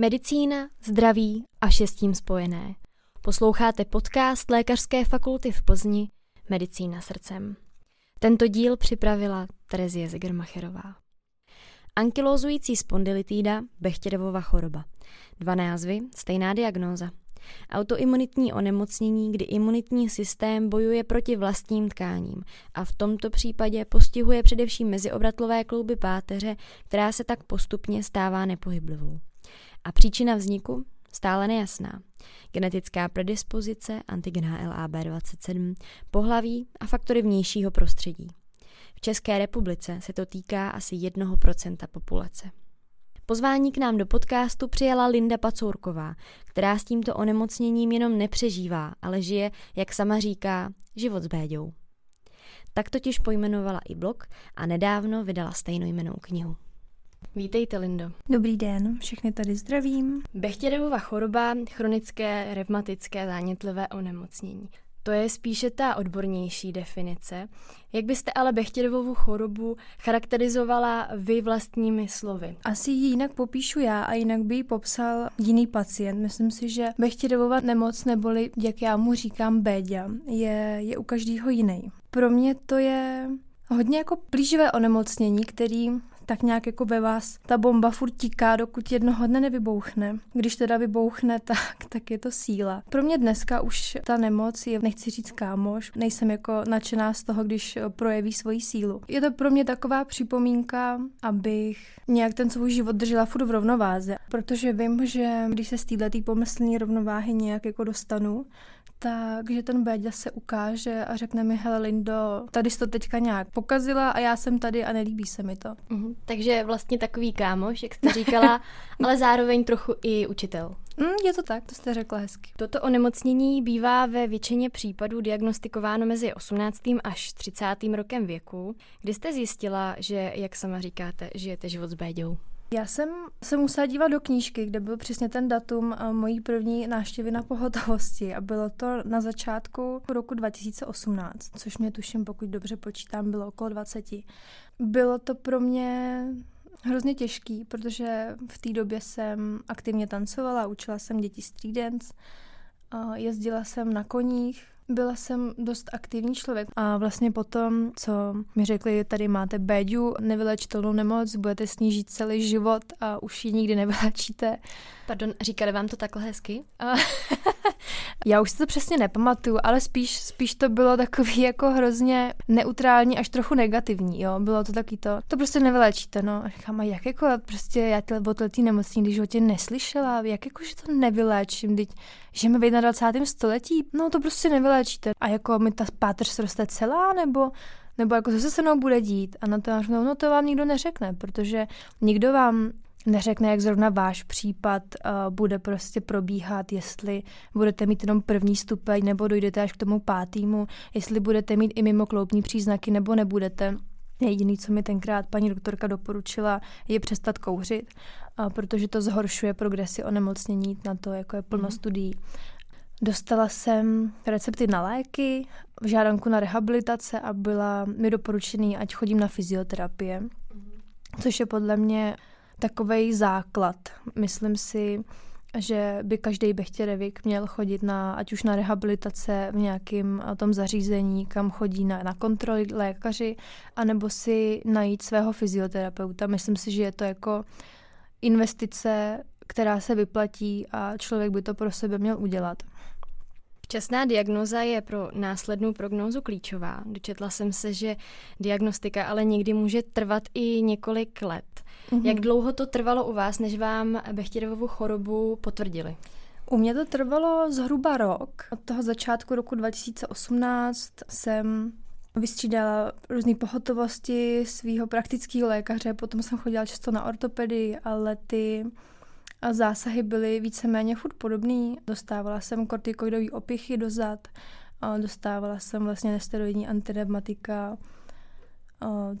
Medicína, zdraví a šestím spojené. Posloucháte podcast Lékařské fakulty v Plzni Medicína srdcem. Tento díl připravila Terezie Zegermacherová. Ankylozující spondylitída, Bechterevova choroba. Dva názvy, stejná diagnóza. Autoimunitní onemocnění, kdy imunitní systém bojuje proti vlastním tkáním a v tomto případě postihuje především meziobratlové klouby páteře, která se tak postupně stává nepohyblivou. A příčina vzniku? Stále nejasná. Genetická predispozice, antigen LAB27, pohlaví a faktory vnějšího prostředí. V České republice se to týká asi 1% populace. Pozvání k nám do podcastu přijala Linda Pacourková, která s tímto onemocněním jenom nepřežívá, ale žije, jak sama říká, život s béďou. Tak totiž pojmenovala i blog a nedávno vydala stejnojmenou knihu. Vítejte, Lindo. Dobrý den, všechny tady zdravím. Bechtěrevova choroba, chronické revmatické zánětlivé onemocnění. To je spíše ta odbornější definice. Jak byste ale Bechtěrovovu chorobu charakterizovala vy vlastními slovy? Asi ji jinak popíšu já a jinak by ji popsal jiný pacient. Myslím si, že Bechtěrovova nemoc, neboli jak já mu říkám Béďa, je, je u každého jiný. Pro mě to je hodně jako plíživé onemocnění, který tak nějak jako ve vás ta bomba furt tiká, dokud jednoho dne nevybouchne. Když teda vybouchne, tak, tak je to síla. Pro mě dneska už ta nemoc je, nechci říct kámoš, nejsem jako nadšená z toho, když projeví svoji sílu. Je to pro mě taková připomínka, abych nějak ten svůj život držela furt v rovnováze, protože vím, že když se z této pomyslné rovnováhy nějak jako dostanu, takže ten Béďa se ukáže a řekne mi, hele Lindo, tady jsi to teďka nějak pokazila a já jsem tady a nelíbí se mi to. Mhm. Takže vlastně takový kámoš, jak jste říkala, ale zároveň trochu i učitel. Mm, je to tak, to jste řekla hezky. Toto onemocnění bývá ve většině případů diagnostikováno mezi 18. až 30. rokem věku, kdy jste zjistila, že, jak sama říkáte, žijete život s Béďou. Já jsem se musela dívat do knížky, kde byl přesně ten datum mojí první návštěvy na pohotovosti a bylo to na začátku roku 2018, což mě tuším, pokud dobře počítám, bylo okolo 20. Bylo to pro mě hrozně těžký, protože v té době jsem aktivně tancovala, učila jsem děti street dance, jezdila jsem na koních, byla jsem dost aktivní člověk a vlastně potom, co mi řekli, tady máte béďu, nevylečitelnou nemoc, budete snížit celý život a už ji nikdy nevylečíte. Pardon, říkali vám to takhle hezky? Já už si to přesně nepamatuju, ale spíš, spíš to bylo takový jako hrozně neutrální až trochu negativní, jo. Bylo to taky to, to prostě nevylečíte, no. A říkám, a jak jako prostě já ty, o té nemocní, když ho tě neslyšela, jak jako, že to nevyléčím, teď žijeme v 21. století, no to prostě nevyléčíte. A jako mi ta páteř roste celá, nebo nebo jako co se se mnou bude dít. A na to já no to vám nikdo neřekne, protože nikdo vám neřekne, jak zrovna váš případ uh, bude prostě probíhat, jestli budete mít jenom první stupeň nebo dojdete až k tomu pátému, jestli budete mít i mimo kloubní příznaky nebo nebudete. Jediný, co mi tenkrát paní doktorka doporučila, je přestat kouřit, uh, protože to zhoršuje progresi onemocnění, na to jako je plno mm. studií. Dostala jsem recepty na léky, žádanku na rehabilitace a byla mi doporučený, ať chodím na fyzioterapie, mm. což je podle mě takový základ. Myslím si, že by každý bechtěrevik měl chodit na, ať už na rehabilitace v nějakém eh, tom zařízení, kam chodí na, na kontroly lékaři, anebo si najít svého fyzioterapeuta. Myslím si, že je to jako investice, která se vyplatí a člověk by to pro sebe měl udělat. Včasná diagnoza je pro následnou prognózu klíčová. Dočetla jsem se, že diagnostika ale někdy může trvat i několik let. Mm-hmm. Jak dlouho to trvalo u vás, než vám Bechtěrovovu chorobu potvrdili? U mě to trvalo zhruba rok. Od toho začátku roku 2018 jsem vystřídala různé pohotovosti svého praktického lékaře, potom jsem chodila často na ortopedii, ale ty zásahy byly víceméně furt podobný. Dostávala jsem kortikoidové opichy do zad, dostávala jsem vlastně nesteroidní antidematika,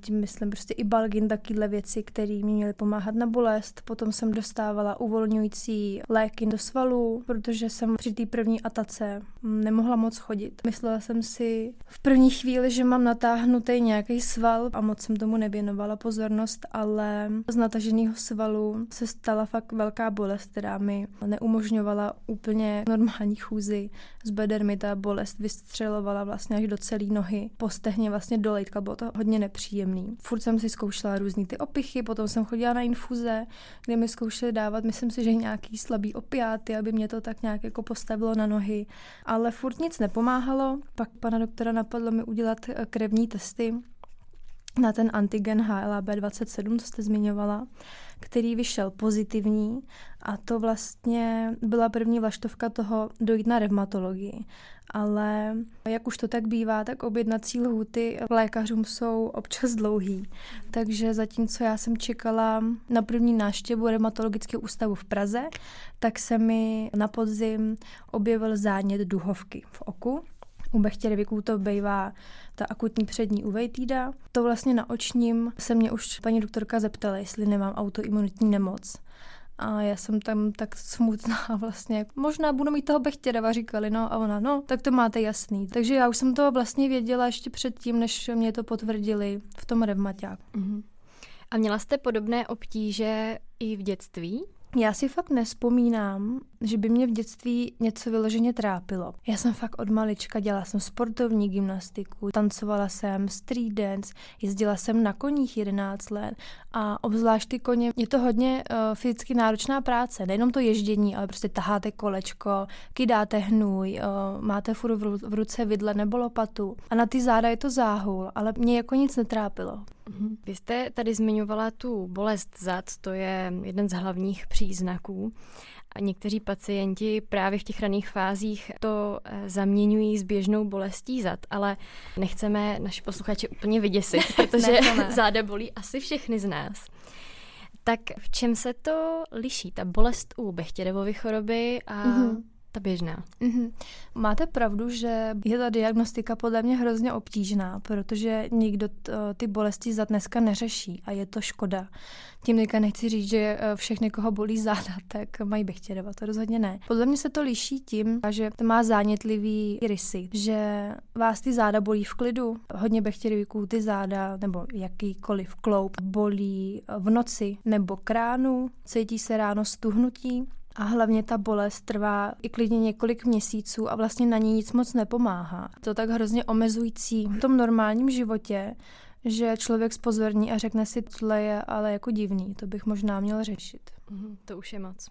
tím myslím prostě i balgin, takovéhle věci, které mi měly pomáhat na bolest. Potom jsem dostávala uvolňující léky do svalů, protože jsem při té první atace nemohla moc chodit. Myslela jsem si v první chvíli, že mám natáhnutý nějaký sval a moc jsem tomu nevěnovala pozornost, ale z nataženého svalu se stala fakt velká bolest, která mi neumožňovala úplně normální chůzi. Z beder mi ta bolest vystřelovala vlastně až do celé nohy. Po stehně vlastně do lejtka, bylo to hodně nepříjemný. Furt jsem si zkoušela různý ty opichy, potom jsem chodila na infuze, kde mi zkoušeli dávat, myslím si, že nějaký slabý opiáty, aby mě to tak nějak jako postavilo na nohy. Ale furt nic nepomáhalo. Pak pana doktora napadlo mi udělat eh, krevní testy na ten antigen HLA-B27, co jste zmiňovala který vyšel pozitivní a to vlastně byla první vlaštovka toho dojít na revmatologii. Ale jak už to tak bývá, tak objednací lhuty lékařům jsou občas dlouhý. Takže zatímco já jsem čekala na první náštěvu revmatologického ústavu v Praze, tak se mi na podzim objevil zánět duhovky v oku u bechtěrviků to bývá ta akutní přední uvejtída. To vlastně na očním se mě už paní doktorka zeptala, jestli nemám autoimunitní nemoc. A já jsem tam tak smutná vlastně. Možná budu mít toho bechtěrava, říkali, no a ona, no, tak to máte jasný. Takže já už jsem to vlastně věděla ještě předtím, než mě to potvrdili v tom revmaťáku. Mm-hmm. A měla jste podobné obtíže i v dětství? Já si fakt nespomínám, že by mě v dětství něco vyloženě trápilo. Já jsem fakt od malička dělala jsem sportovní gymnastiku, tancovala jsem street dance, jezdila jsem na koních 11 let a obzvlášť ty koně, je to hodně uh, fyzicky náročná práce, nejenom to ježdění, ale prostě taháte kolečko, kydáte hnůj, uh, máte furt v, v ruce vidle nebo lopatu a na ty záda je to záhul, ale mě jako nic netrápilo. Mhm. Vy jste tady zmiňovala tu bolest zad, to je jeden z hlavních příznaků. A někteří pacienti právě v těch raných fázích to eh, zaměňují s běžnou bolestí zad, ale nechceme naše posluchače úplně vyděsit, protože ne, ne. záda bolí asi všechny z nás. Tak v čem se to liší, ta bolest u Bechtěrevovy choroby a mm-hmm ta běžná. Mm-hmm. Máte pravdu, že je ta diagnostika podle mě hrozně obtížná, protože nikdo t, ty bolesti za dneska neřeší a je to škoda. Tím teďka nechci říct, že eh, všechny, koho bolí záda, tak mají bechtěrova, to rozhodně ne. Podle mě se to liší tím, že to má zánětlivý rysy, že vás ty záda bolí v klidu, hodně bechtěrovíků ty záda nebo jakýkoliv kloup bolí v noci nebo kránu, cítí se ráno stuhnutí, a hlavně ta bolest trvá i klidně několik měsíců a vlastně na ní nic moc nepomáhá. To tak hrozně omezující v tom normálním životě, že člověk spozorní a řekne si, tohle je ale jako divný, to bych možná měl řešit. Mm, to už je moc.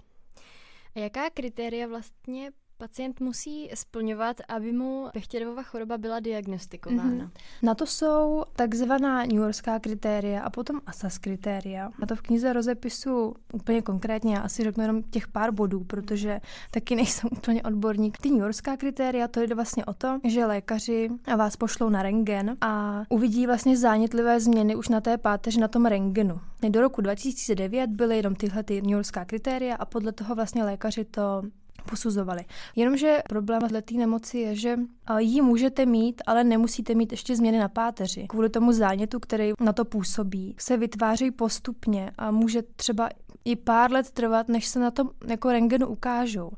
A jaká kritéria vlastně pacient musí splňovat, aby mu Bechtěrovova choroba byla diagnostikována? Mm-hmm. Na to jsou takzvaná New Yorkská kritéria a potom ASAS kritéria. Na to v knize rozepisu úplně konkrétně, já asi řeknu jenom těch pár bodů, protože taky nejsem úplně odborník. Ty New Yorkská kritéria, to jde vlastně o to, že lékaři vás pošlou na rengen a uvidí vlastně zánětlivé změny už na té páteři na tom rengenu. Do roku 2009 byly jenom tyhle ty New Yorkská kritéria a podle toho vlastně lékaři to posuzovali. Jenomže problém této nemoci je, že ji můžete mít, ale nemusíte mít ještě změny na páteři. Kvůli tomu zánětu, který na to působí, se vytváří postupně a může třeba i pár let trvat, než se na tom jako rengenu ukážou.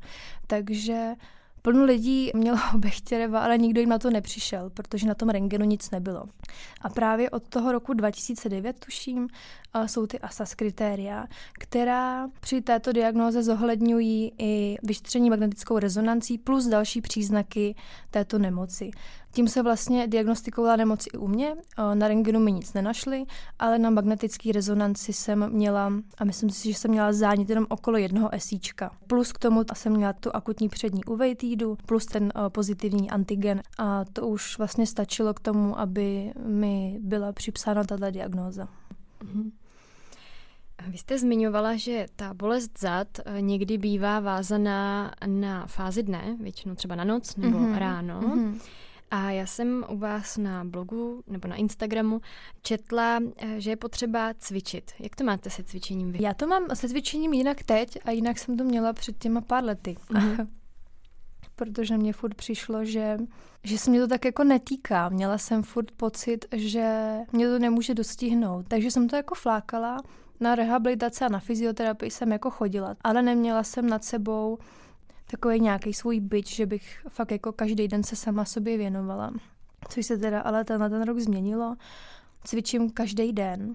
Takže Plno lidí mělo Bechtěreva, ale nikdo jim na to nepřišel, protože na tom rengenu nic nebylo. A právě od toho roku 2009, tuším, jsou ty ASAS kritéria, která při této diagnoze zohledňují i vyšetření magnetickou rezonancí plus další příznaky této nemoci. Tím se vlastně diagnostikovala nemoc i u mě. Na rengenu mi nic nenašli, ale na magnetické rezonanci jsem měla, a myslím si, že jsem měla zánět jenom okolo jednoho esíčka. Plus k tomu jsem měla tu akutní přední uvejtídu, plus ten pozitivní antigen. A to už vlastně stačilo k tomu, aby mi byla připsána tato diagnóza. Mm-hmm. Vy jste zmiňovala, že ta bolest zad eh, někdy bývá vázaná na fázi dne, většinou třeba na noc nebo mm-hmm. ráno. Mm-hmm. A já jsem u vás na blogu nebo na Instagramu četla, eh, že je potřeba cvičit. Jak to máte se cvičením vy? Já to mám se cvičením jinak teď a jinak jsem to měla před těma pár lety. Mm-hmm. protože mě furt přišlo, že, že se mě to tak jako netýká. Měla jsem furt pocit, že mě to nemůže dostihnout. Takže jsem to jako flákala. Na rehabilitaci a na fyzioterapii jsem jako chodila, ale neměla jsem nad sebou takový nějaký svůj byč, že bych fakt jako každý den se sama sobě věnovala. Což se teda ale tenhle ten rok změnilo. Cvičím každý den.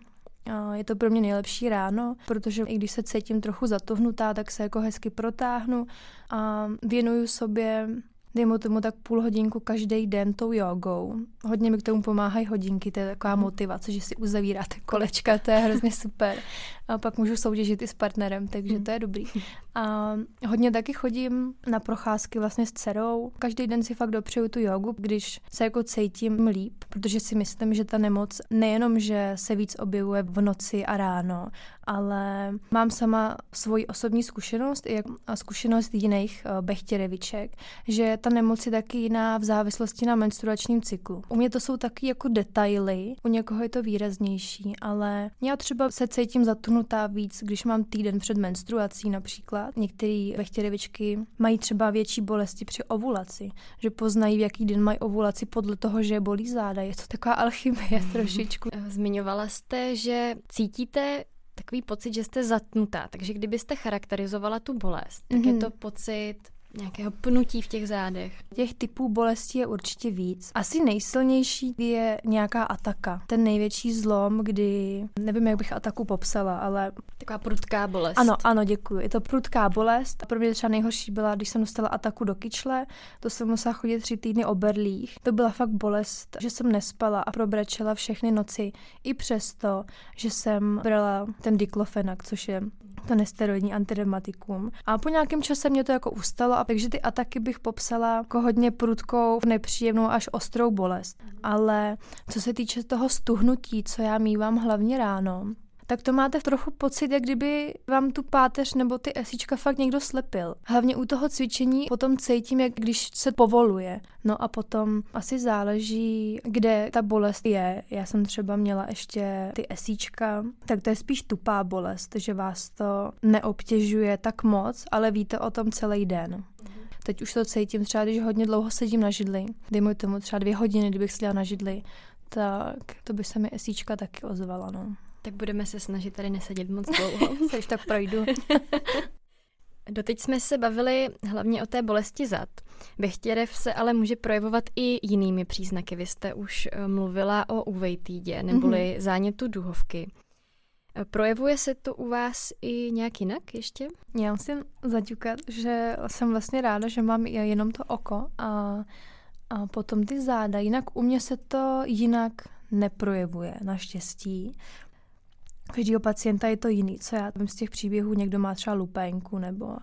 Je to pro mě nejlepší ráno, protože i když se cítím trochu zatuhnutá, tak se jako hezky protáhnu a věnuju sobě dejme tomu tak půl hodinku každý den tou jogou. Hodně mi k tomu pomáhají hodinky, to je taková mhm. motivace, že si uzavíráte kolečka, to je hrozně super. A pak můžu soutěžit i s partnerem, takže mhm. to je dobrý. A hodně taky chodím na procházky vlastně s dcerou. Každý den si fakt dopřeju tu jogu, když se jako cítím líp, protože si myslím, že ta nemoc nejenom, že se víc objevuje v noci a ráno, ale mám sama svoji osobní zkušenost i a zkušenost jiných uh, bechtěreviček, že ta nemoc je taky jiná v závislosti na menstruačním cyklu. U mě to jsou taky jako detaily, u někoho je to výraznější, ale já třeba se cítím zatunutá víc, když mám týden před menstruací například. Některé bechtěrevičky mají třeba větší bolesti při ovulaci, že poznají, v jaký den mají ovulaci podle toho, že je bolí záda. Je to taková alchymie trošičku. Zmiňovala jste, že cítíte takový pocit, že jste zatnutá. Takže kdybyste charakterizovala tu bolest, tak mm-hmm. je mhm. to pocit nějakého pnutí v těch zádech. Těch typů bolesti je určitě víc. Asi nejsilnější je nějaká ataka. Ten největší zlom, kdy, nevím, jak bych ataku popsala, ale... Taková prudká bolest. Ano, ano, děkuji. Je to prudká bolest. A pro mě třeba nejhorší byla, když jsem dostala ataku do kyčle, to jsem musela chodit tři týdny o berlích. To byla fakt bolest, že jsem nespala a probrečela všechny noci. I přesto, že jsem brala ten diklofenak, což je to nesteroidní antidematikum. A po nějakém čase mě to jako ustalo, a takže ty ataky bych popsala jako hodně prudkou, nepříjemnou až ostrou bolest. Ale co se týče toho stuhnutí, co já mývám hlavně ráno, tak to máte trochu pocit, jak kdyby vám tu páteř nebo ty esíčka fakt někdo slepil. Hlavně u toho cvičení potom cítím, jak když se povoluje. No a potom asi záleží, kde ta bolest je. Já jsem třeba měla ještě ty esíčka, tak to je spíš tupá bolest, že vás to neobtěžuje tak moc, ale víte o tom celý den. Teď už to cítím třeba, když hodně dlouho sedím na židli, dejme tomu třeba dvě hodiny, kdybych seděla na židli, tak to by se mi esíčka taky ozvala, no. Tak budeme se snažit tady nesedět moc dlouho. se už tak projdu. Doteď jsme se bavili hlavně o té bolesti zad. Bechtěrev se ale může projevovat i jinými příznaky. Vy jste už eh, mluvila o uvejtýdě neboli mm-hmm. zánětu duhovky. Eh, projevuje se to u vás i nějak jinak ještě? Já musím zaťukat, že jsem vlastně ráda, že mám jenom to oko a, a potom ty záda. Jinak u mě se to jinak neprojevuje, naštěstí každého pacienta je to jiný. Co já vím z těch příběhů, někdo má třeba lupenku nebo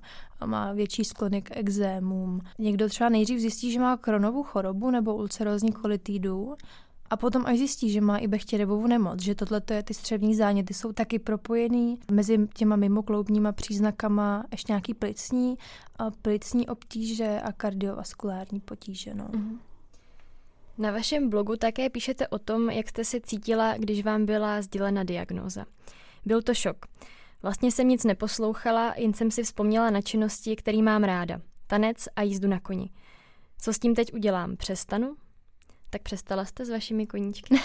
má větší sklony k exémům. Někdo třeba nejdřív zjistí, že má kronovou chorobu nebo ulcerózní kolitidu a potom až zjistí, že má i bechtěrevovou nemoc, že tohle je ty střevní záněty jsou taky propojený mezi těma mimokloubníma příznakama ještě nějaký plicní, plicní obtíže a kardiovaskulární potíže. No. Mm-hmm. Na vašem blogu také píšete o tom, jak jste se cítila, když vám byla sdělena diagnóza. Byl to šok. Vlastně jsem nic neposlouchala, jen jsem si vzpomněla na činnosti, který mám ráda. Tanec a jízdu na koni. Co s tím teď udělám? Přestanu? Tak přestala jste s vašimi koníčky?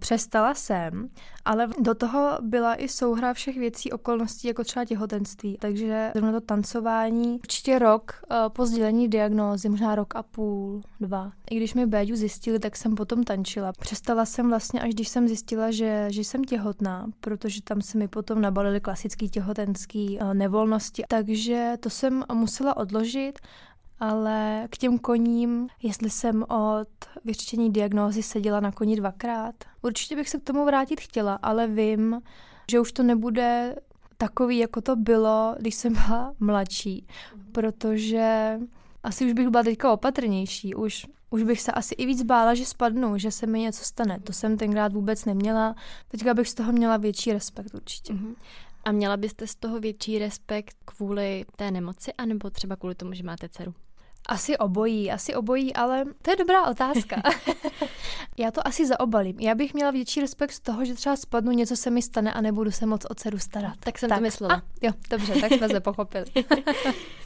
Přestala jsem, ale do toho byla i souhra všech věcí, okolností, jako třeba těhotenství. Takže zrovna to tancování, určitě rok uh, po sdělení diagnózy, možná rok a půl, dva. I když mi Béďu zjistili, tak jsem potom tančila. Přestala jsem vlastně, až když jsem zjistila, že, že jsem těhotná, protože tam se mi potom nabalily klasický těhotenský uh, nevolnosti. Takže to jsem musela odložit ale k těm koním, jestli jsem od vyřešení diagnózy seděla na koni dvakrát, určitě bych se k tomu vrátit chtěla, ale vím, že už to nebude takový, jako to bylo, když jsem byla mladší, protože asi už bych byla teďka opatrnější, už, už bych se asi i víc bála, že spadnu, že se mi něco stane. To jsem tenkrát vůbec neměla, teďka bych z toho měla větší respekt určitě. Mm-hmm. A měla byste z toho větší respekt kvůli té nemoci, anebo třeba kvůli tomu, že máte dceru? Asi obojí, asi obojí, ale to je dobrá otázka. já to asi zaobalím. Já bych měla větší respekt z toho, že třeba spadnu, něco se mi stane a nebudu se moc o dceru starat. Tak jsem tak. to myslela. A, jo, dobře, tak jsme se pochopili.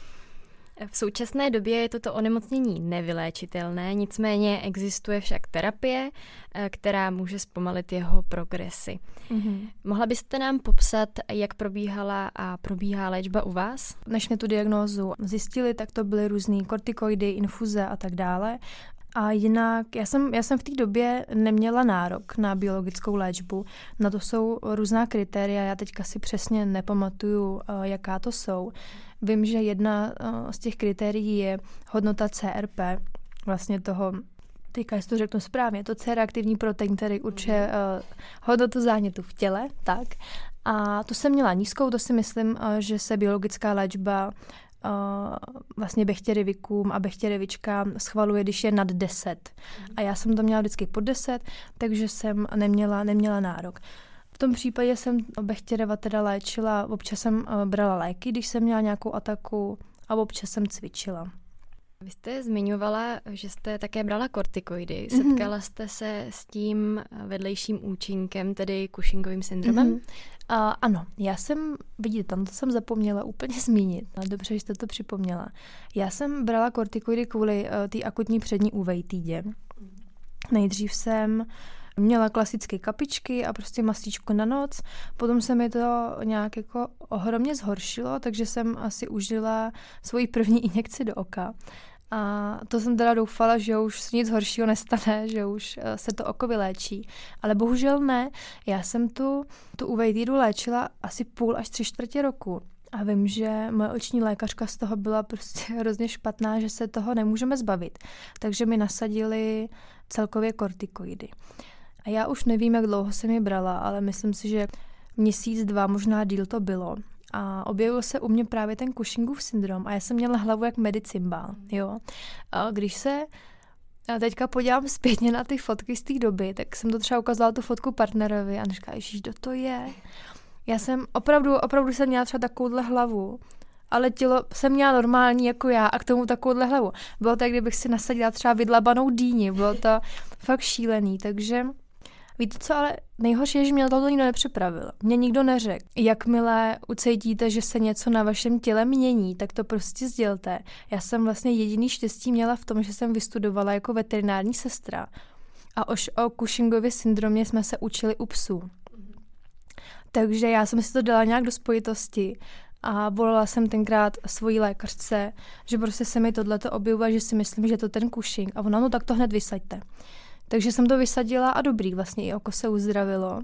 V současné době je toto onemocnění nevyléčitelné, nicméně existuje však terapie, eh, která může zpomalit jeho progresy. Mm-hmm. Mohla byste nám popsat, jak probíhala a probíhá léčba u vás? Než jsme tu diagnózu zjistili, tak to byly různé kortikoidy, infuze a tak dále. A jinak, já jsem, já jsem v té době neměla nárok na biologickou léčbu. Na to jsou různá kritéria, já teďka si přesně nepamatuju, eh, jaká to jsou. Vím, že jedna eh, z těch kritérií je hodnota CRP, vlastně toho teďka jestli to řeknu správně, to C reaktivní protein, který určuje uh, hodnotu zánětu v těle, tak. A to jsem měla nízkou, to si myslím, uh, že se biologická léčba uh, vlastně bechtěrivikům a bechtěrivička schvaluje, když je nad 10. A já jsem to měla vždycky pod 10, takže jsem neměla, neměla nárok. Tom případě jsem Bechtěreva teda léčila, občas jsem uh, brala léky, když jsem měla nějakou ataku a občas jsem cvičila. Vy jste zmiňovala, že jste také brala kortikoidy. Mhm. Setkala mm-hmm. jste se s tím vedlejším účinkem, tedy Cushingovým syndromem? Mm-hmm. Uh, ano, já jsem, vidíte, tam to jsem zapomněla úplně zmínit, ale dobře, že jste to připomněla. Já jsem brala kortikoidy kvůli uh, té akutní přední uvejtýdě. Nejdřív jsem měla klasické kapičky a prostě masíčku na noc. Potom se mi to nějak jako ohromně zhoršilo, takže jsem asi užila svoji první injekci do oka. A to jsem teda doufala, že už se nic horšího nestane, že už eh, se to oko vyléčí. Ale bohužel ne. Já jsem tu, tu uvejtídu léčila asi půl až tři čtvrtě roku. A vím, že moje oční lékařka z toho byla prostě hrozně špatná, že se toho nemůžeme zbavit. Takže mi nasadili celkově kortikoidy. Já už nevím, jak dlouho jsem je brala, ale myslím si, že měsíc, dva, možná díl to bylo. A objevil se u mě právě ten Cushingův syndrom a já jsem měla hlavu jak medicimbál, jo. A když se a teďka podívám zpětně na ty fotky z té doby, tak jsem to třeba ukázala tu fotku partnerovi a říká, ježíš, kdo to je? Já jsem opravdu, opravdu jsem měla třeba takovouhle hlavu, ale tělo jsem měla normální jako já a k tomu takovouhle hlavu. Bylo to, kdybych si nasadila třeba vydlabanou dýni, bylo to fakt šílený, takže Víte co, ale nejhorší je, že mě to nikdo nepřipravil. Mě nikdo neřekl. Jakmile ucítíte, že se něco na vašem těle mění, tak to prostě sdělte. Já jsem vlastně jediný štěstí měla v tom, že jsem vystudovala jako veterinární sestra. A už o Cushingově syndromě jsme se učili u psů. Takže já jsem si to dala nějak do spojitosti a volala jsem tenkrát svojí lékařce, že prostě se mi tohleto objevuje, že si myslím, že to ten Cushing. A ona, no tak to hned vysaďte. Takže jsem to vysadila a dobrý, vlastně i oko se uzdravilo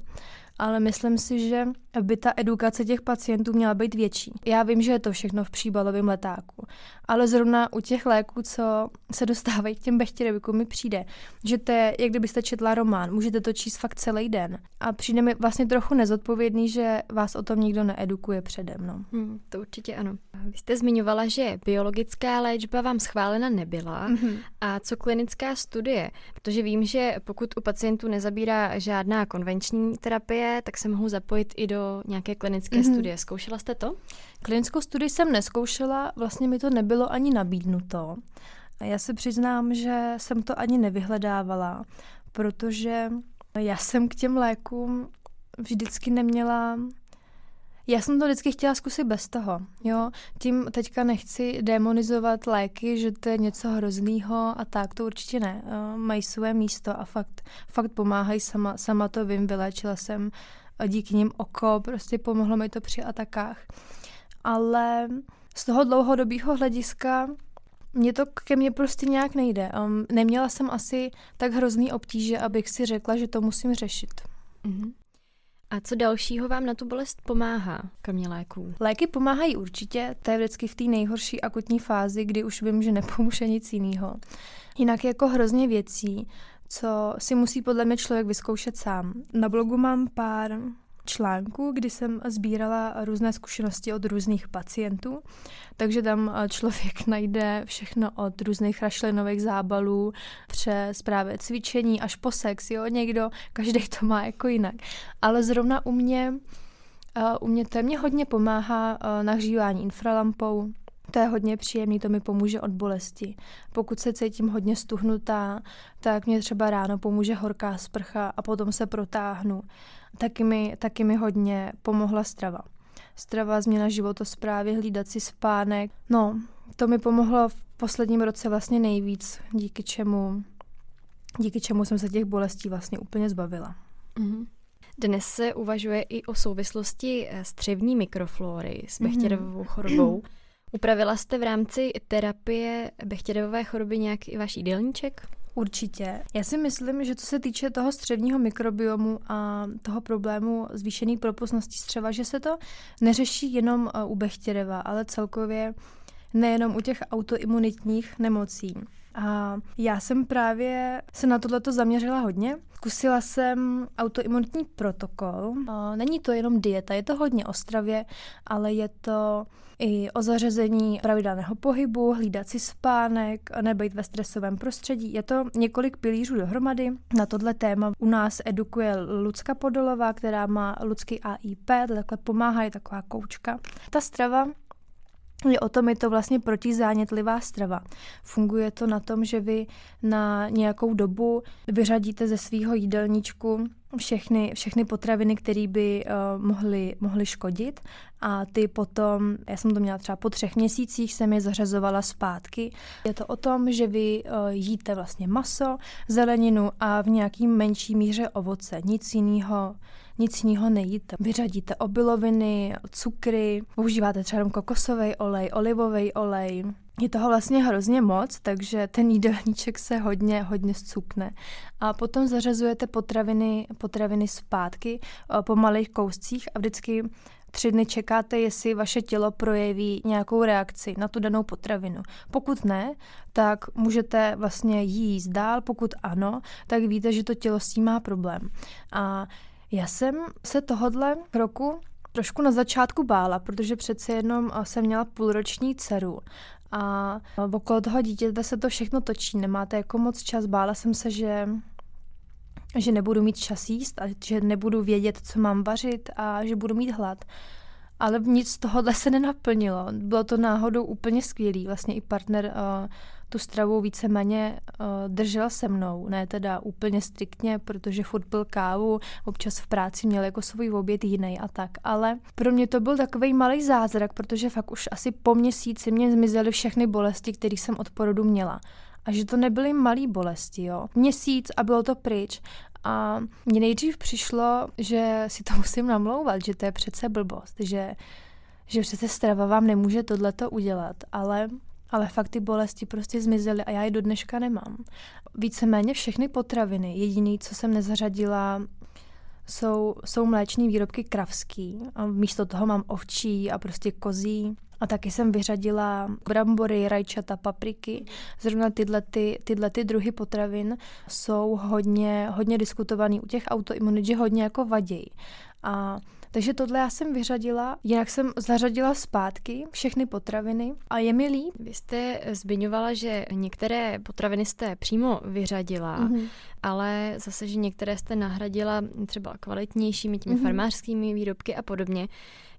ale myslím si, že by ta edukace těch pacientů měla být větší. Já vím, že je to všechno v příbalovém letáku, ale zrovna u těch léků, co se dostávají k těm bechtěrevikům, mi přijde, že to je, jak kdybyste četla román, můžete to číst fakt celý den. A přijde mi vlastně trochu nezodpovědný, že vás o tom nikdo needukuje předem. No. Hmm, to určitě ano. Vy jste zmiňovala, že biologická léčba vám schválena nebyla. Mm-hmm. A co klinická studie? Protože vím, že pokud u pacientů nezabírá žádná konvenční terapie, studie, tak se mohu zapojit i do nějaké klinické mm-hmm. studie. Zkoušela jste to? Klinickou studii jsem neskoušela, vlastně mi to nebylo ani nabídnuto. A já se přiznám, že jsem to ani nevyhledávala, protože já jsem k těm lékům vždycky neměla já jsem to vždycky chtěla zkusit bez toho, jo. Tím teďka nechci demonizovat léky, že to je něco hroznýho a tak, to určitě ne. Mají své místo a fakt, fakt pomáhají, sama, sama to vím, vyléčila jsem díky nim oko, prostě pomohlo mi to při atakách. Ale z toho dlouhodobého hlediska mě to ke mně prostě nějak nejde. Um, neměla jsem asi tak hrozný obtíže, abych si řekla, že to musím řešit. Mm-hmm. A co dalšího vám na tu bolest pomáhá, kromě léků? Léky pomáhají určitě, to je vždycky v té nejhorší akutní fázi, kdy už vím, že nepomůže nic jiného. Jinak jako hrozně věcí, co si musí podle mě člověk vyzkoušet sám. Na blogu mám pár článku, kdy jsem sbírala různé zkušenosti od různých pacientů, takže tam eh, člověk najde všechno od různých rašlinových zábalů přes právě cvičení až po sex, jo, někdo, každý to má jako jinak. Ale zrovna u mě, eh, u mě to mě hodně pomáhá eh, nahřívání infralampou, to je hodně příjemný, to mi pomůže od bolesti. Pokud se cítím hodně stuhnutá, tak mě třeba ráno pomůže horká sprcha a potom se protáhnu. Taky mi, taky mi hodně pomohla strava. Strava, změna životosprávy, hlídat si spánek. No, to mi pomohlo v posledním roce vlastně nejvíc, díky čemu, díky čemu jsem se těch bolestí vlastně úplně zbavila. Mm-hmm. Dnes se uvažuje i o souvislosti eh, střevní mikroflory s mhm. Bechtěrovou chorobou. Upravila jste v rámci terapie Bechtěrové choroby nějak i váš jídelníček? Určitě. Já si myslím, že co se týče toho střevního mikrobiomu a toho problému zvýšený propustnosti střeva, že se to neřeší jenom eh, u Bechtěreva, ale celkově nejenom u těch autoimunitních nemocí. A já jsem právě se na tohleto zaměřila hodně. Zkusila jsem autoimunitní protokol. Není to jenom dieta, je to hodně o stravě, ale je to i o zařazení pravidelného pohybu, hlídat si spánek, nebejt ve stresovém prostředí. Je to několik pilířů dohromady. Na tohle téma u nás edukuje Lucka Podolová, která má Lucky AIP, takhle pomáhá, je taková koučka. Ta strava je o tom, je to vlastně protizánětlivá strava. Funguje to na tom, že vy na nějakou dobu vyřadíte ze svého jídelníčku všechny, všechny potraviny, které by uh, mohly, mohly škodit a ty potom, já jsem to měla třeba po třech měsících, jsem je zařazovala zpátky. Je to o tom, že vy uh, jíte vlastně maso, zeleninu a v nějaký menší míře ovoce, nic jiného nic jiného nejíte. Vyřadíte obiloviny, cukry, používáte třeba kokosový olej, olivový olej, je toho vlastně hrozně moc, takže ten jídelníček se hodně, hodně zcukne. A potom zařazujete potraviny, potraviny zpátky eh, po malých kouscích a vždycky tři dny čekáte, jestli vaše tělo projeví nějakou reakci na tu danou potravinu. Pokud ne, tak můžete vlastně jíst dál, pokud ano, tak víte, že to tělo s tím má problém. A já jsem se tohodle roku trošku na začátku bála, protože přece jenom eh, jsem měla půlroční dceru a okolo toho dítěte se to všechno točí, nemáte jako moc čas. Bála jsem se, že že nebudu mít čas jíst a že nebudu vědět, co mám vařit a že budu mít hlad. Ale nic z tohohle se nenaplnilo. Bylo to náhodou úplně skvělý. Vlastně i partner uh, tu stravu víceméně uh, držel se mnou. Ne teda úplně striktně, protože furt byl kávu, občas v práci měl jako svůj oběd jiný a tak. Ale pro mě to byl takový malý zázrak, protože fakt už asi po měsíci mě zmizely všechny bolesti, které jsem od porodu měla a že to nebyly malé bolesti, jo. Měsíc a bylo to pryč. A mně nejdřív přišlo, že si to musím namlouvat, že to je přece blbost, že, že přece strava vám nemůže tohleto udělat, ale ale fakt ty bolesti prostě zmizely a já je do dneška nemám. Víceméně všechny potraviny, jediný, co jsem nezařadila, jsou, jsou mléční výrobky kravský. A místo toho mám ovčí a prostě kozí. A taky jsem vyřadila brambory, rajčata, papriky. Zrovna tyhle, ty, tyhle ty druhy potravin jsou hodně, hodně diskutovaný u těch autoimunit, že hodně jako vadějí. A takže tohle já jsem vyřadila, jinak jsem zařadila zpátky všechny potraviny a je mi líp. Vy jste zmiňovala, že některé potraviny jste přímo vyřadila, mm-hmm. ale zase, že některé jste nahradila třeba kvalitnějšími těmi mm-hmm. farmářskými výrobky a podobně.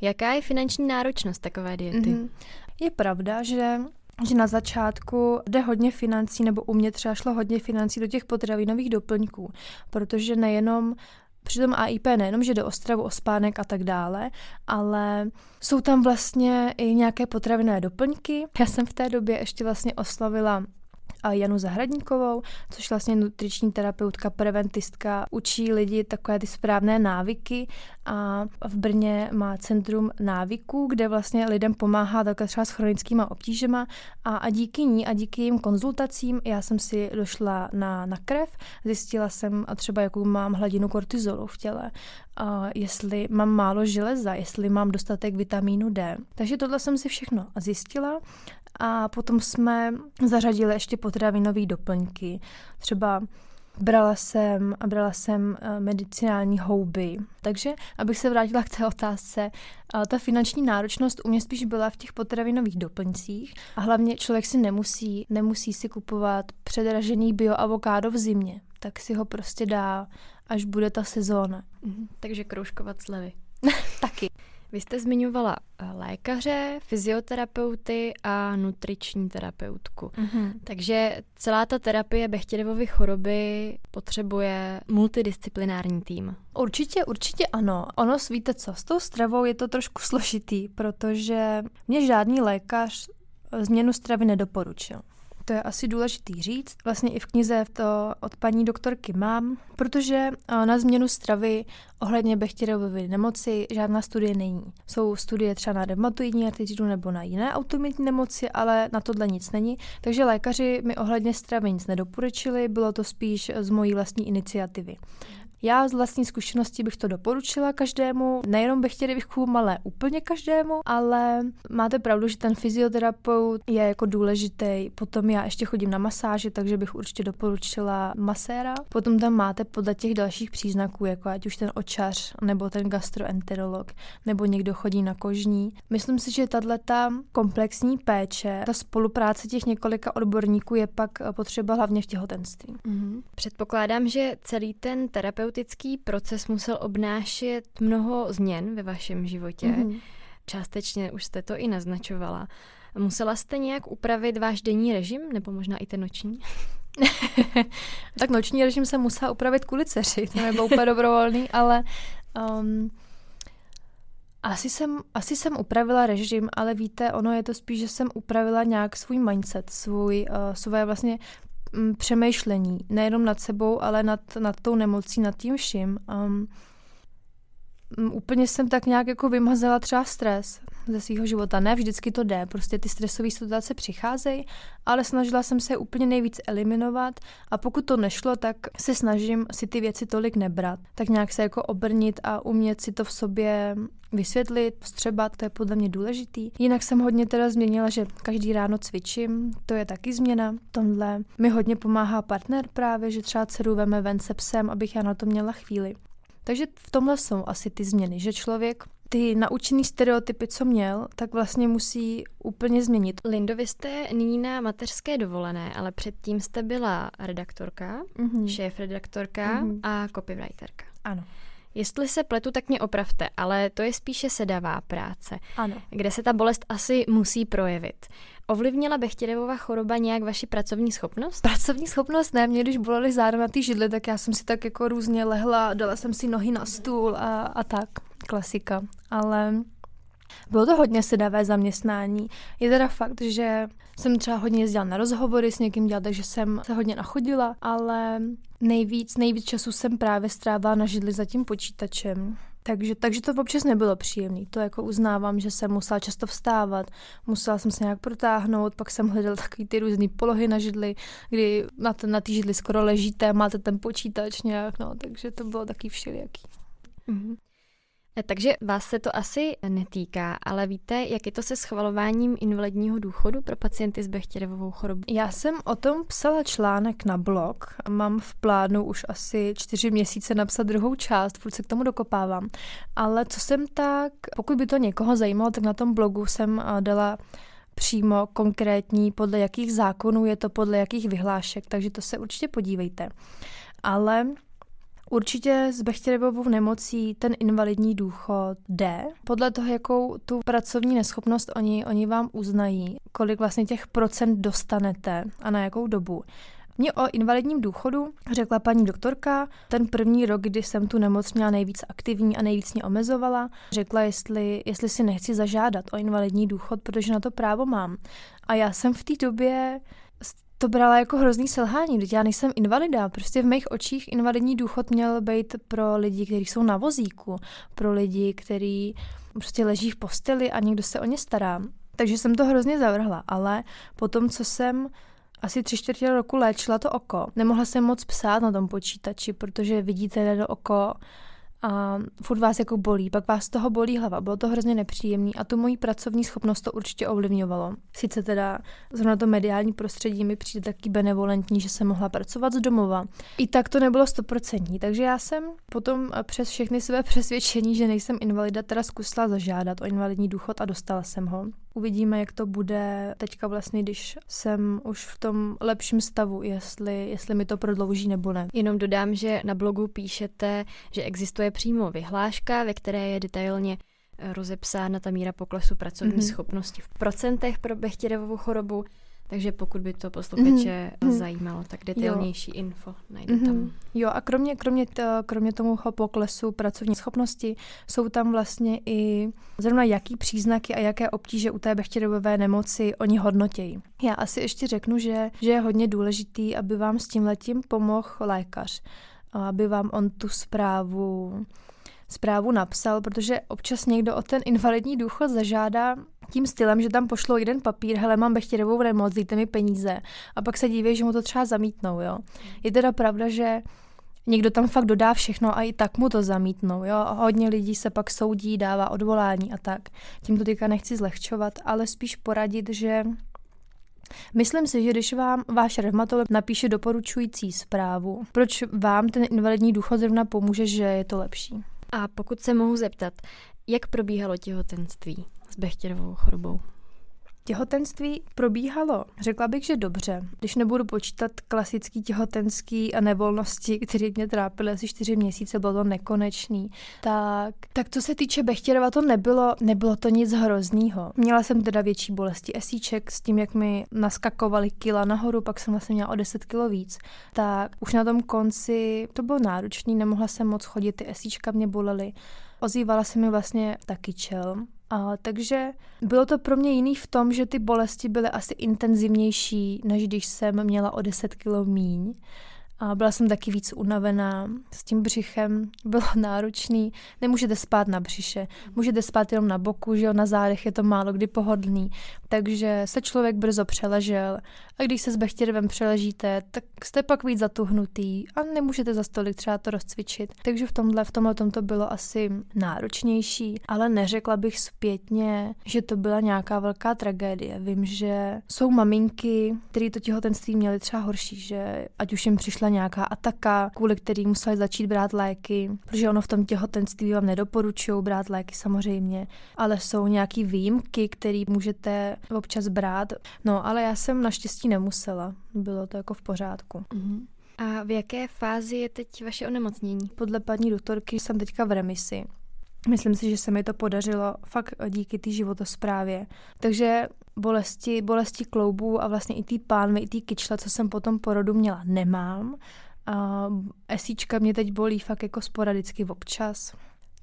Jaká je finanční náročnost takové diety? Mm-hmm. Je pravda, že že na začátku jde hodně financí, nebo u mě třeba šlo hodně financí do těch potravinových doplňků, protože nejenom Přitom AIP nejenom, že jde o stravu, o spánek a tak dále, ale jsou tam vlastně i nějaké potravinné doplňky. Já jsem v té době ještě vlastně oslavila Janu Zahradníkovou, což vlastně nutriční terapeutka, preventistka, učí lidi takové ty správné návyky. A v Brně má centrum návyků, kde vlastně lidem pomáhá takhle třeba s chronickýma obtížema. A, a díky ní a díky jejím konzultacím já jsem si došla na, na krev, zjistila jsem a třeba jakou mám hladinu kortizolu v těle, a jestli mám málo železa, jestli mám dostatek vitamínu D. Takže tohle jsem si všechno zjistila a potom jsme zařadili ještě potravinové doplňky. Třeba brala jsem a brala jsem eh, medicinální houby. Takže, abych se vrátila k té otázce, eh, ta finanční náročnost u mě spíš byla v těch potravinových doplňcích a hlavně člověk si nemusí, nemusí si kupovat předražený bioavokádo v zimě, tak si ho prostě dá, až bude ta sezóna. Mhm. Takže kroužkovat slevy. Taky. Vy jste zmiňovala eh, lékaře, fyzioterapeuty a nutriční terapeutku. Mm-hmm. Takže celá ta terapie Bechtěrevovy choroby potřebuje multidisciplinární tým. Určitě, určitě ano. Ono, víte co, s tou stravou je to trošku složitý, protože mě žádný lékař změnu stravy nedoporučil. To je asi důležitý říct. Vlastně i v knize to od paní doktorky mám, protože na změnu stravy ohledně Bechterevovy nemoci žádná studie není. Jsou studie třeba na reumatoidní artritidu nebo na jiné autoimunitní nemoci, ale na tohle nic není. Takže lékaři mi ohledně stravy nic nedoporučili, bylo to spíš z mojí vlastní iniciativy. Já z vlastní zkušenosti bych to doporučila každému, nejenom bych chtěla vychům, ale úplně každému, ale máte pravdu, že ten fyzioterapeut je jako důležitý. Potom já ještě chodím na masáže, takže bych určitě doporučila maséra. Potom tam máte podle těch dalších příznaků, jako ať už ten očař, nebo ten gastroenterolog, nebo někdo chodí na kožní. Myslím si, že tato komplexní péče, ta spolupráce těch několika odborníků je pak potřeba hlavně v těhotenství. Mm-hmm. Předpokládám, že celý ten terapeut terapeutický proces musel obnášet mnoho změn ve vašem životě. Mm-hmm. Částečně už jste to i naznačovala. Musela jste nějak upravit váš denní režim, nebo možná i ten noční? tak noční režim se musela upravit kvůli dceři, to nebylo úplně dobrovolný, ale um, asi jsem, asi jsem upravila režim, ale víte, ono je to spíš, že jsem upravila nějak svůj mindset, svůj, uh, svoje vlastně přemýšlení, nejenom nad sebou, ale nad, nad tou nemocí, nad tím vším. Um, úplně jsem tak nějak jako vymazala třeba stres ze svého života. Ne vždycky to jde, prostě ty stresové situace přicházejí, ale snažila jsem se úplně nejvíc eliminovat a pokud to nešlo, tak se snažím si ty věci tolik nebrat. Tak nějak se jako obrnit a umět si to v sobě vysvětlit, vstřebat, to je podle mě důležitý. Jinak jsem hodně teda změnila, že každý ráno cvičím, to je taky změna. Tomhle mi hodně pomáhá partner právě, že třeba dceru veme ven se psem, abych já na to měla chvíli. Takže v tomhle jsou asi ty změny, že člověk ty naučený stereotypy, co měl, tak vlastně musí úplně změnit. Lindo, vy jste nyní na mateřské dovolené, ale předtím jste byla redaktorka, mm-hmm. šéf-redaktorka mm-hmm. a copywriterka. Ano. Jestli se pletu, tak mě opravte, ale to je spíše sedavá práce, ano. kde se ta bolest asi musí projevit. Ovlivnila Bechtěrevova choroba nějak vaši pracovní schopnost? Pracovní schopnost ne, mě když bolely záda na ty židli, tak já jsem si tak jako různě lehla, dala jsem si nohy na stůl a, a tak, klasika. Ale bylo to hodně sedavé zaměstnání. Je teda fakt, že jsem třeba hodně jezdila na rozhovory s někým dělat, takže jsem se hodně nachodila, ale nejvíc, nejvíc času jsem právě strávila na židli za tím počítačem. Takže, takže to občas nebylo příjemné. To jako uznávám, že jsem musela často vstávat, musela jsem se nějak protáhnout, pak jsem hledala takový ty různé polohy na židli, kdy na, ten, na té židli skoro ležíte, máte ten počítač nějak, no, takže to bylo taky všelijaký. Mm-hmm. Eh, takže vás se to asi netýká, ale víte, jak je to se schvalováním invalidního důchodu pro pacienty s Bechtěrevovou chorobou? Já jsem o tom psala článek na blog. Mám v plánu už asi čtyři měsíce napsat druhou část, furt se k tomu dokopávám. Ale co jsem tak, pokud by to někoho zajímalo, tak na tom blogu jsem eh, dala přímo konkrétní, podle jakých zákonů je to, podle jakých vyhlášek, takže to se určitě podívejte. Ale Určitě s Bechterevovou nemocí ten invalidní důchod jde. Podle toho, jakou tu pracovní neschopnost oni, oni vám uznají, kolik vlastně těch procent dostanete a na jakou dobu. Mě o invalidním důchodu řekla paní doktorka, ten první rok, kdy jsem tu nemoc měla nejvíc aktivní a nejvíc mě omezovala, řekla, jestli, jestli si nechci zažádat o invalidní důchod, protože na to právo mám. A já jsem v té době to brala jako hrozný selhání, když já nejsem invalida. Prostě v mých očích invalidní důchod měl být pro lidi, kteří jsou na vozíku, pro lidi, kteří prostě leží v posteli a někdo se o ně stará. Takže jsem to hrozně zavrhla, ale potom, co jsem asi tři čtvrtě roku léčila to oko, nemohla jsem moc psát na tom počítači, protože vidíte do oko a furt vás jako bolí, pak vás z toho bolí hlava, bylo to hrozně nepříjemný a tu moji pracovní schopnost to určitě ovlivňovalo. Sice teda zrovna to mediální prostředí mi přijde taky benevolentní, že jsem mohla pracovat z domova. I tak to nebylo stoprocentní, takže já jsem potom přes všechny své přesvědčení, že nejsem invalida, teda zkusila zažádat o invalidní důchod a dostala jsem ho. Uvidíme, jak to bude teďka vlastně, když jsem už v tom lepším stavu, jestli, jestli mi to prodlouží nebo ne. Jenom dodám, že na blogu píšete, že existuje přímo vyhláška, ve které je detailně eh, rozepsána ta míra poklesu pracovní mm-hmm. schopnosti v procentech pro Bechtěrevovou chorobu. Takže pokud by to posluchače mm. zajímalo, tak detailnější jo. info najdu mm-hmm. tam. Jo a kromě, kromě, t, kromě tomu poklesu pracovní schopnosti jsou tam vlastně i zrovna jaký příznaky a jaké obtíže u té bechtěrové nemoci oni hodnotějí. Já asi ještě řeknu, že, že je hodně důležitý, aby vám s tím letím pomohl lékař, aby vám on tu zprávu zprávu napsal, protože občas někdo o ten invalidní důchod zažádá tím stylem, že tam pošlou jeden papír, hele, mám bechtěrovou nemoc, dejte mi peníze. A pak se diví, že mu to třeba zamítnou, jo. Je teda pravda, že někdo tam fakt dodá všechno a i tak mu to zamítnou, jo. Hodně lidí se pak soudí, dává odvolání a tak. Tím to teďka nechci zlehčovat, ale spíš poradit, že Myslím si, že když vám váš revmatolog napíše doporučující zprávu, proč vám ten invalidní důchod zrovna pomůže, že je to lepší. A pokud se mohu zeptat, jak probíhalo těhotenství s Bechtěrovou chorobou? Těhotenství probíhalo, řekla bych, že dobře. Když nebudu počítat klasický těhotenský a nevolnosti, které mě trápily asi čtyři měsíce, bylo to nekonečný, tak, tak co se týče Bechtěrova, to nebylo, nebylo to nic hroznýho. Měla jsem teda větší bolesti esíček s tím, jak mi naskakovaly kila nahoru, pak jsem vlastně měla o 10 kilo víc. Tak už na tom konci to bylo náročný, nemohla jsem moc chodit, ty esíčka mě bolely. Ozývala se mi vlastně taky čel, a, takže bylo to pro mě jiný v tom, že ty bolesti byly asi intenzivnější, než když jsem měla o 10 kilo míň. A byla jsem taky víc unavená, s tím břichem bylo náročný. Nemůžete spát na břiše, můžete spát jenom na boku, že jo, na zádech je to málo kdy pohodlný. Takže se člověk brzo přeležel a když se s bechtěrvem přeležíte, tak jste pak víc zatuhnutý a nemůžete za stolik třeba to rozcvičit. Takže v tomhle, v tomhle tom to bylo asi náročnější, ale neřekla bych zpětně, že to byla nějaká velká tragédie. Vím, že jsou maminky, které to těhotenství měly třeba horší, že ať už jim přišla nějaká ataka, kvůli který museli začít brát léky, protože ono v tom těhotenství vám nedoporučují brát léky samozřejmě, ale jsou nějaký výjimky, které můžete občas brát. No, ale já jsem naštěstí nemusela. Bylo to jako v pořádku. Mm-hmm. A v jaké fázi je teď vaše onemocnění? Podle paní doktorky jsem teďka v remisi. Myslím si, že se mi to podařilo fakt díky té životosprávě. Takže bolesti, bolesti kloubů a vlastně i té pánvy, i té kyčle, co jsem potom porodu měla, nemám. A esíčka mě teď bolí fakt jako sporadicky občas.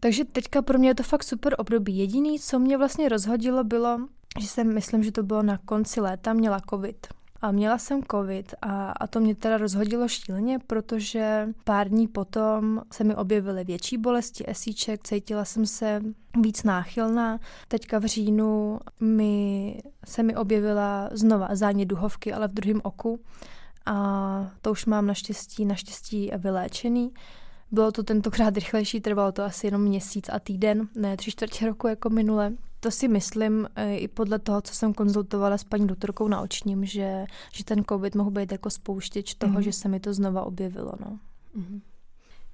Takže teďka pro mě je to fakt super období. Jediný, co mě vlastně rozhodilo, bylo, že jsem, myslím, že to bylo na konci léta, měla covid. A měla jsem covid a, a to mě teda rozhodilo šíleně, protože pár dní potom se mi objevily větší bolesti esíček, cítila jsem se víc náchylná. Teďka v říjnu mi, se mi objevila znova zánět duhovky, ale v druhém oku. A to už mám naštěstí, naštěstí vyléčený. Bylo to tentokrát rychlejší, trvalo to asi jenom měsíc a týden, ne tři čtvrtě roku jako minule. To si myslím e, i podle toho, co jsem konzultovala s paní doktorkou na očním, že, že ten covid mohl být jako spouštěč toho, mm-hmm. že se mi to znova objevilo. No. Mm-hmm.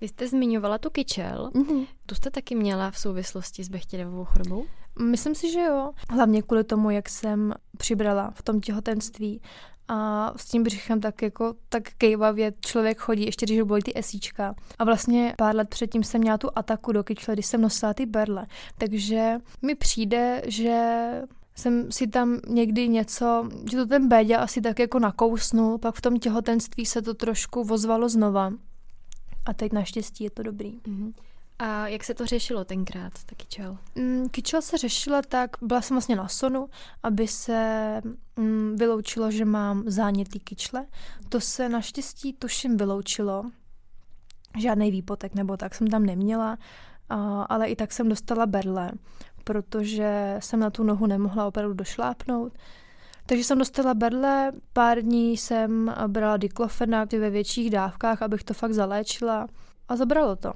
Vy jste zmiňovala tu kyčel. Mm-hmm. Tu jste taky měla v souvislosti s bechtěrevou chorobou? Myslím si, že jo. Hlavně kvůli tomu, jak jsem přibrala v tom těhotenství a s tím břichem tak jako tak kejvavě člověk chodí, ještě když bolí ty esíčka. A vlastně pár let předtím jsem měla tu ataku do kyčle, když jsem nosila ty berle. Takže mi přijde, že jsem si tam někdy něco, že to ten Béďa asi tak jako nakousnul, pak v tom těhotenství se to trošku vozvalo znova. A teď naštěstí je to dobrý. Mm-hmm. A jak se to řešilo tenkrát, ta kyčel? Mm, kyčel se řešila tak, byla jsem vlastně na sonu, aby se mm, vyloučilo, že mám zánětý kyčle. To se naštěstí tuším vyloučilo. Žádný výpotek nebo tak jsem tam neměla, a, ale i tak jsem dostala berle, protože jsem na tu nohu nemohla opravdu došlápnout. Takže jsem dostala berle, pár dní jsem brala diklofenak ve větších dávkách, abych to fakt zaléčila a zabralo to.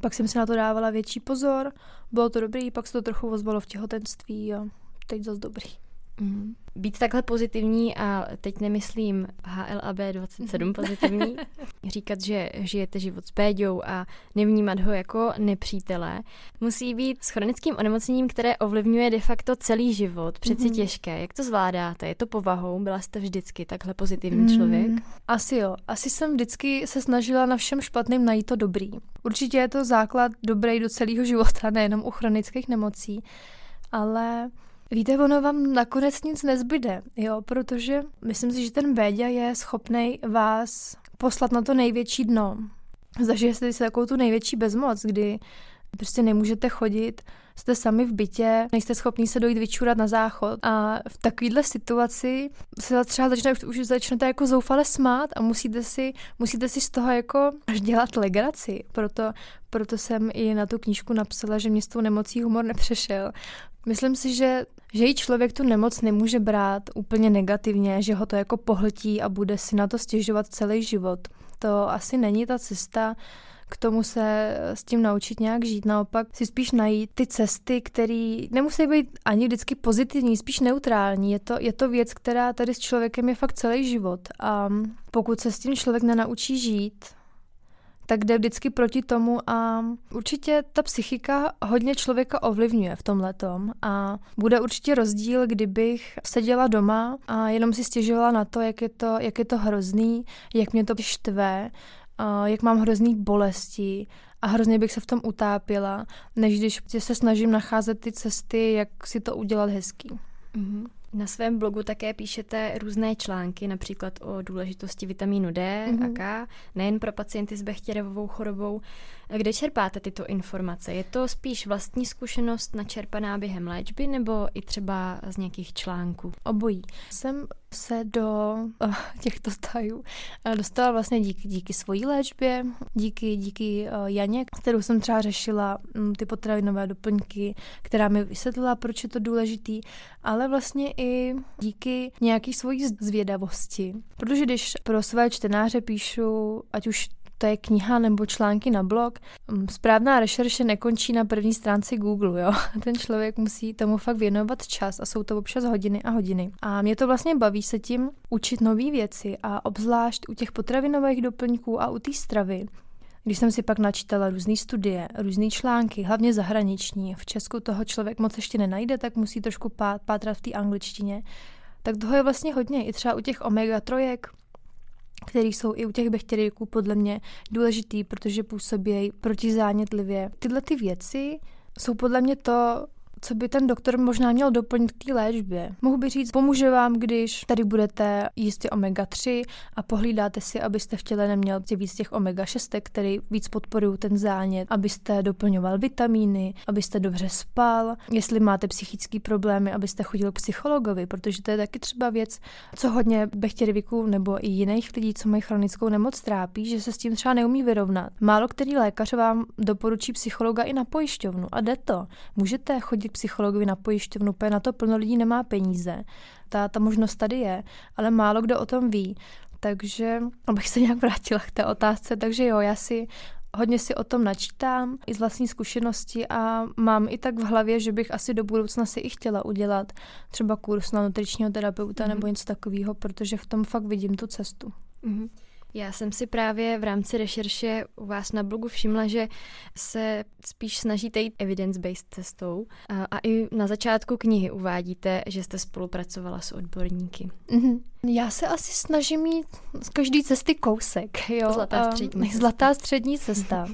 Pak jsem si na to dávala větší pozor, bylo to dobrý, pak se to trochu ozvalo v těhotenství a teď zase dobrý. Mm. Být takhle pozitivní a teď nemyslím HLAB 27 pozitivní, říkat, že žijete život s péďou a nevnímat ho jako nepřítele, musí být s chronickým onemocněním, které ovlivňuje de facto celý život, přeci mm-hmm. těžké. Jak to zvládáte? Je to povahou? Byla jste vždycky takhle pozitivní mm, člověk? Asi jo. Asi jsem vždycky se snažila na všem špatným najít to dobrý. Určitě je to základ dobrý do celého života, nejenom u chronických nemocí, ale Víte, ono vám nakonec nic nezbyde, jo, protože myslím si, že ten Béďa je schopný vás poslat na to největší dno. Zažije jste si takovou tu největší bezmoc, kdy prostě nemůžete chodit, jste sami v bytě, nejste schopní se dojít vyčurat na záchod a v takovéhle situaci se třeba začne, už začnete jako zoufale smát a musíte si, musíte si z toho jako až dělat legraci. Proto, proto jsem i na tu knížku napsala, že mě s tou nemocí humor nepřešel. Myslím si, že že jí člověk tu nemoc nemůže brát úplně negativně, že ho to jako pohltí a bude si na to stěžovat celý život. To asi není ta cesta, k tomu se s tím naučit nějak žít. Naopak si spíš najít ty cesty, které nemusí být ani vždycky pozitivní, spíš neutrální. Je to, je to věc, která tady s člověkem je fakt celý život. A pokud se s tím člověk nenaučí žít, tak jde vždycky proti tomu a určitě ta psychika hodně člověka ovlivňuje v tom letom a bude určitě rozdíl, kdybych seděla doma a jenom si stěžovala na to, jak je to, jak je to hrozný, jak mě to štve jak mám hrozný bolesti a hrozně bych se v tom utápila, než když se snažím nacházet ty cesty, jak si to udělat hezký. Mm-hmm. Na svém blogu také píšete různé články, například o důležitosti vitamínu D mm-hmm. a K, nejen pro pacienty s Bechtěrevovou chorobou. Kde čerpáte tyto informace? Je to spíš vlastní zkušenost načerpaná během léčby nebo i třeba z nějakých článků? Obojí. Jsem se do uh, těchto tajů uh, dostala vlastně díky, díky svojí léčbě, díky, díky uh, Janě, kterou jsem třeba řešila um, ty potravinové doplňky, která mi vysvětlila, proč je to důležitý, ale vlastně i díky nějaký svojí zvědavosti. Protože když pro své čtenáře píšu, ať už to je kniha nebo články na blog. Mm, správná rešerše nekončí na první stránce Google, jo. Ten člověk musí tomu fakt věnovat čas a jsou to občas hodiny a hodiny. A mě to vlastně baví se tím učit nové věci a obzvlášť u těch potravinových doplňků a u té stravy. Když jsem si pak načítala různé studie, různé články, hlavně zahraniční, v Česku toho člověk moc ještě nenajde, tak musí trošku pátrat v té angličtině, tak toho je vlastně hodně. I třeba u těch omega trojek, které jsou i u těch bakteriíků podle mě důležitý, protože působí protizánětlivě. Tyhle ty věci jsou podle mě to, co by ten doktor možná měl doplnit k té léčbě. Mohu by říct, pomůže vám, když tady budete jíst omega-3 a pohlídáte si, abyste v těle neměl víc těch omega-6, který víc podporují ten zánět, abyste doplňoval vitamíny, abyste dobře spal, jestli máte psychické problémy, abyste chodil k psychologovi, protože to je taky třeba věc, co hodně bechtěriviků nebo i jiných lidí, co mají chronickou nemoc, trápí, že se s tím třeba neumí vyrovnat. Málo který lékař vám doporučí psychologa i na pojišťovnu a jde to. Můžete chodit chodit k psychologovi na pojišťovnu, protože na to plno lidí nemá peníze. Ta, ta možnost tady je, ale málo kdo o tom ví. Takže, abych se nějak vrátila k té otázce, takže jo, já si hodně si o tom načítám i z vlastní zkušenosti a mám i tak v hlavě, že bych asi do budoucna si i chtěla udělat třeba kurz na nutričního terapeuta mm. nebo něco takového, protože v tom fakt vidím tu cestu. Mm. Já jsem si právě v rámci rešerše u vás na blogu všimla, že se spíš snažíte jít evidence-based cestou a, a i na začátku knihy uvádíte, že jste spolupracovala s odborníky. Mm-hmm. Já se asi snažím mít z každé cesty kousek. Jo? Zlatá střední cesta. Zlatá střední cesta.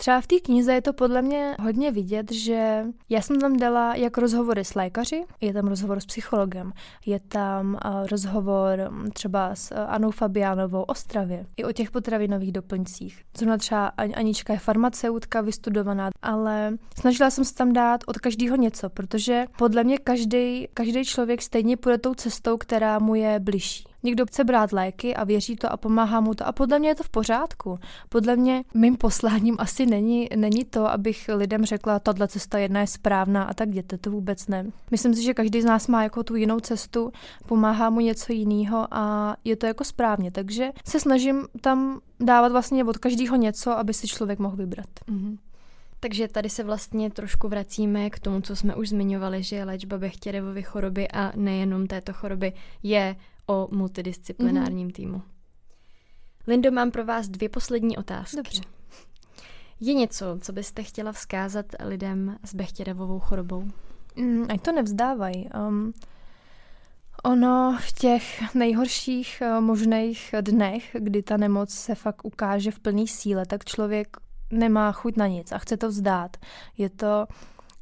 Třeba v té knize je to podle mě hodně vidět, že já jsem tam dala jak rozhovory s lékaři, je tam rozhovor s psychologem, je tam uh, rozhovor mm, třeba s uh, Anou Fabiánovou o stravě, i o těch potravinových doplňcích. Zrovna třeba Anička je farmaceutka vystudovaná, ale snažila jsem se tam dát od každého něco, protože podle mě každý každý člověk stejně půjde tou cestou, která mu je bližší. Někdo chce brát léky a věří to a pomáhá mu to a podle mě je to v pořádku. Podle mě mým posláním asi není, není to, abych lidem řekla, tahle cesta jedna je správná a tak jděte, to vůbec ne. Myslím si, že každý z nás má jako tu jinou cestu, pomáhá mu něco jiného a je to jako správně, takže se snažím tam dávat vlastně od každého něco, aby si člověk mohl vybrat. Mm-hmm. Takže tady se vlastně trošku vracíme k tomu, co jsme už zmiňovali, že léčba Bechtěrevovy choroby a nejenom této choroby je o multidisciplinárním mm-hmm. týmu. Lindo, mám pro vás dvě poslední otázky. Dobře. Je něco, co byste chtěla vzkázat lidem s Bechtěrevovou chorobou? Mm, ať to nevzdávají. Um, ono v těch nejhorších uh, možných dnech, kdy ta nemoc se fakt ukáže v plný síle, tak člověk nemá chuť na nic a chce to vzdát. Je to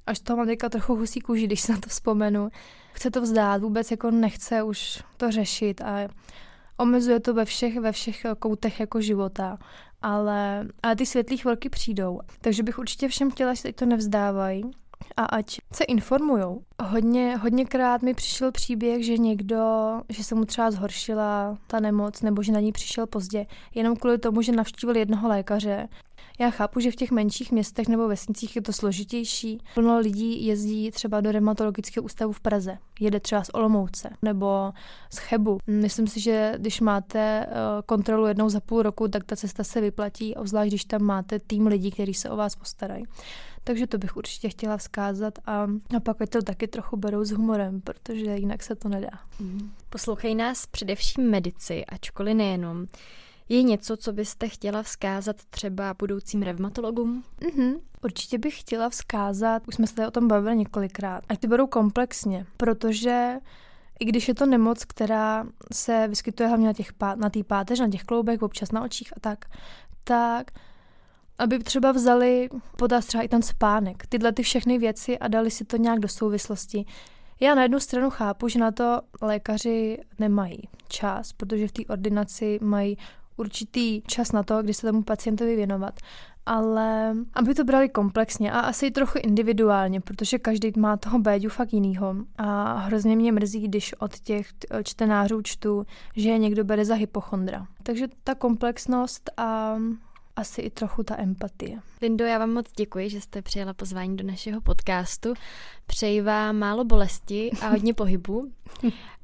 až toho mám teďka trochu husí kůži, když se na to vzpomenu. Chce to vzdát, vůbec jako nechce už to řešit a omezuje to ve všech, ve všech koutech jako života. Ale, ale ty světlé chvilky přijdou. Takže bych určitě všem chtěla, že teď to nevzdávají, a ať se informujou. Hodně, hodněkrát mi přišel příběh, že někdo, že se mu třeba zhoršila ta nemoc nebo že na ní přišel pozdě, jenom kvůli tomu, že navštívil jednoho lékaře. Já chápu, že v těch menších městech nebo vesnicích je to složitější. Plno lidí jezdí třeba do reumatologického ústavu v Praze. Jede třeba z Olomouce nebo z Chebu. Myslím si, že když máte eh, kontrolu jednou za půl roku, tak ta cesta se vyplatí, obzvlášť když tam máte tým lidí, kteří se o vás postarají. Takže to bych určitě chtěla vzkázat a, a pak to taky trochu berou s humorem, protože jinak se to nedá. Mm. Poslouchej nás především medici, ačkoliv nejenom. Je něco, co byste chtěla vzkázat třeba budoucím revmatologům? Mm-hmm. Určitě bych chtěla vzkázat, už jsme se o tom bavili několikrát, ať ty berou komplexně, protože i když je to nemoc, která se vyskytuje hlavně na té na páteři, na těch kloubech, občas na očích a tak, tak aby třeba vzali potaz třeba i ten spánek, tyhle ty všechny věci a dali si to nějak do souvislosti. Já na jednu stranu chápu, že na to lékaři nemají čas, protože v té ordinaci mají určitý čas na to, kdy se tomu pacientovi věnovat. Ale aby to brali komplexně a asi trochu individuálně, protože každý má toho béďu fakt jinýho. A hrozně mě mrzí, když od těch čtenářů čtu, že někdo bere za hypochondra. Takže ta komplexnost a asi i trochu ta empatie. Lindo, já vám moc děkuji, že jste přijela pozvání do našeho podcastu. Přeji vám málo bolesti a hodně pohybu.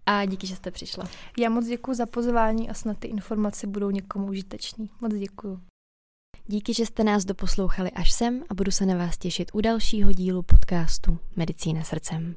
A díky, že jste přišla. Já moc děkuji za pozvání a snad ty informace budou někomu užitečný. Moc děkuji. Díky, že jste nás doposlouchali až sem a budu se na vás těšit u dalšího dílu podcastu Medicína srdcem.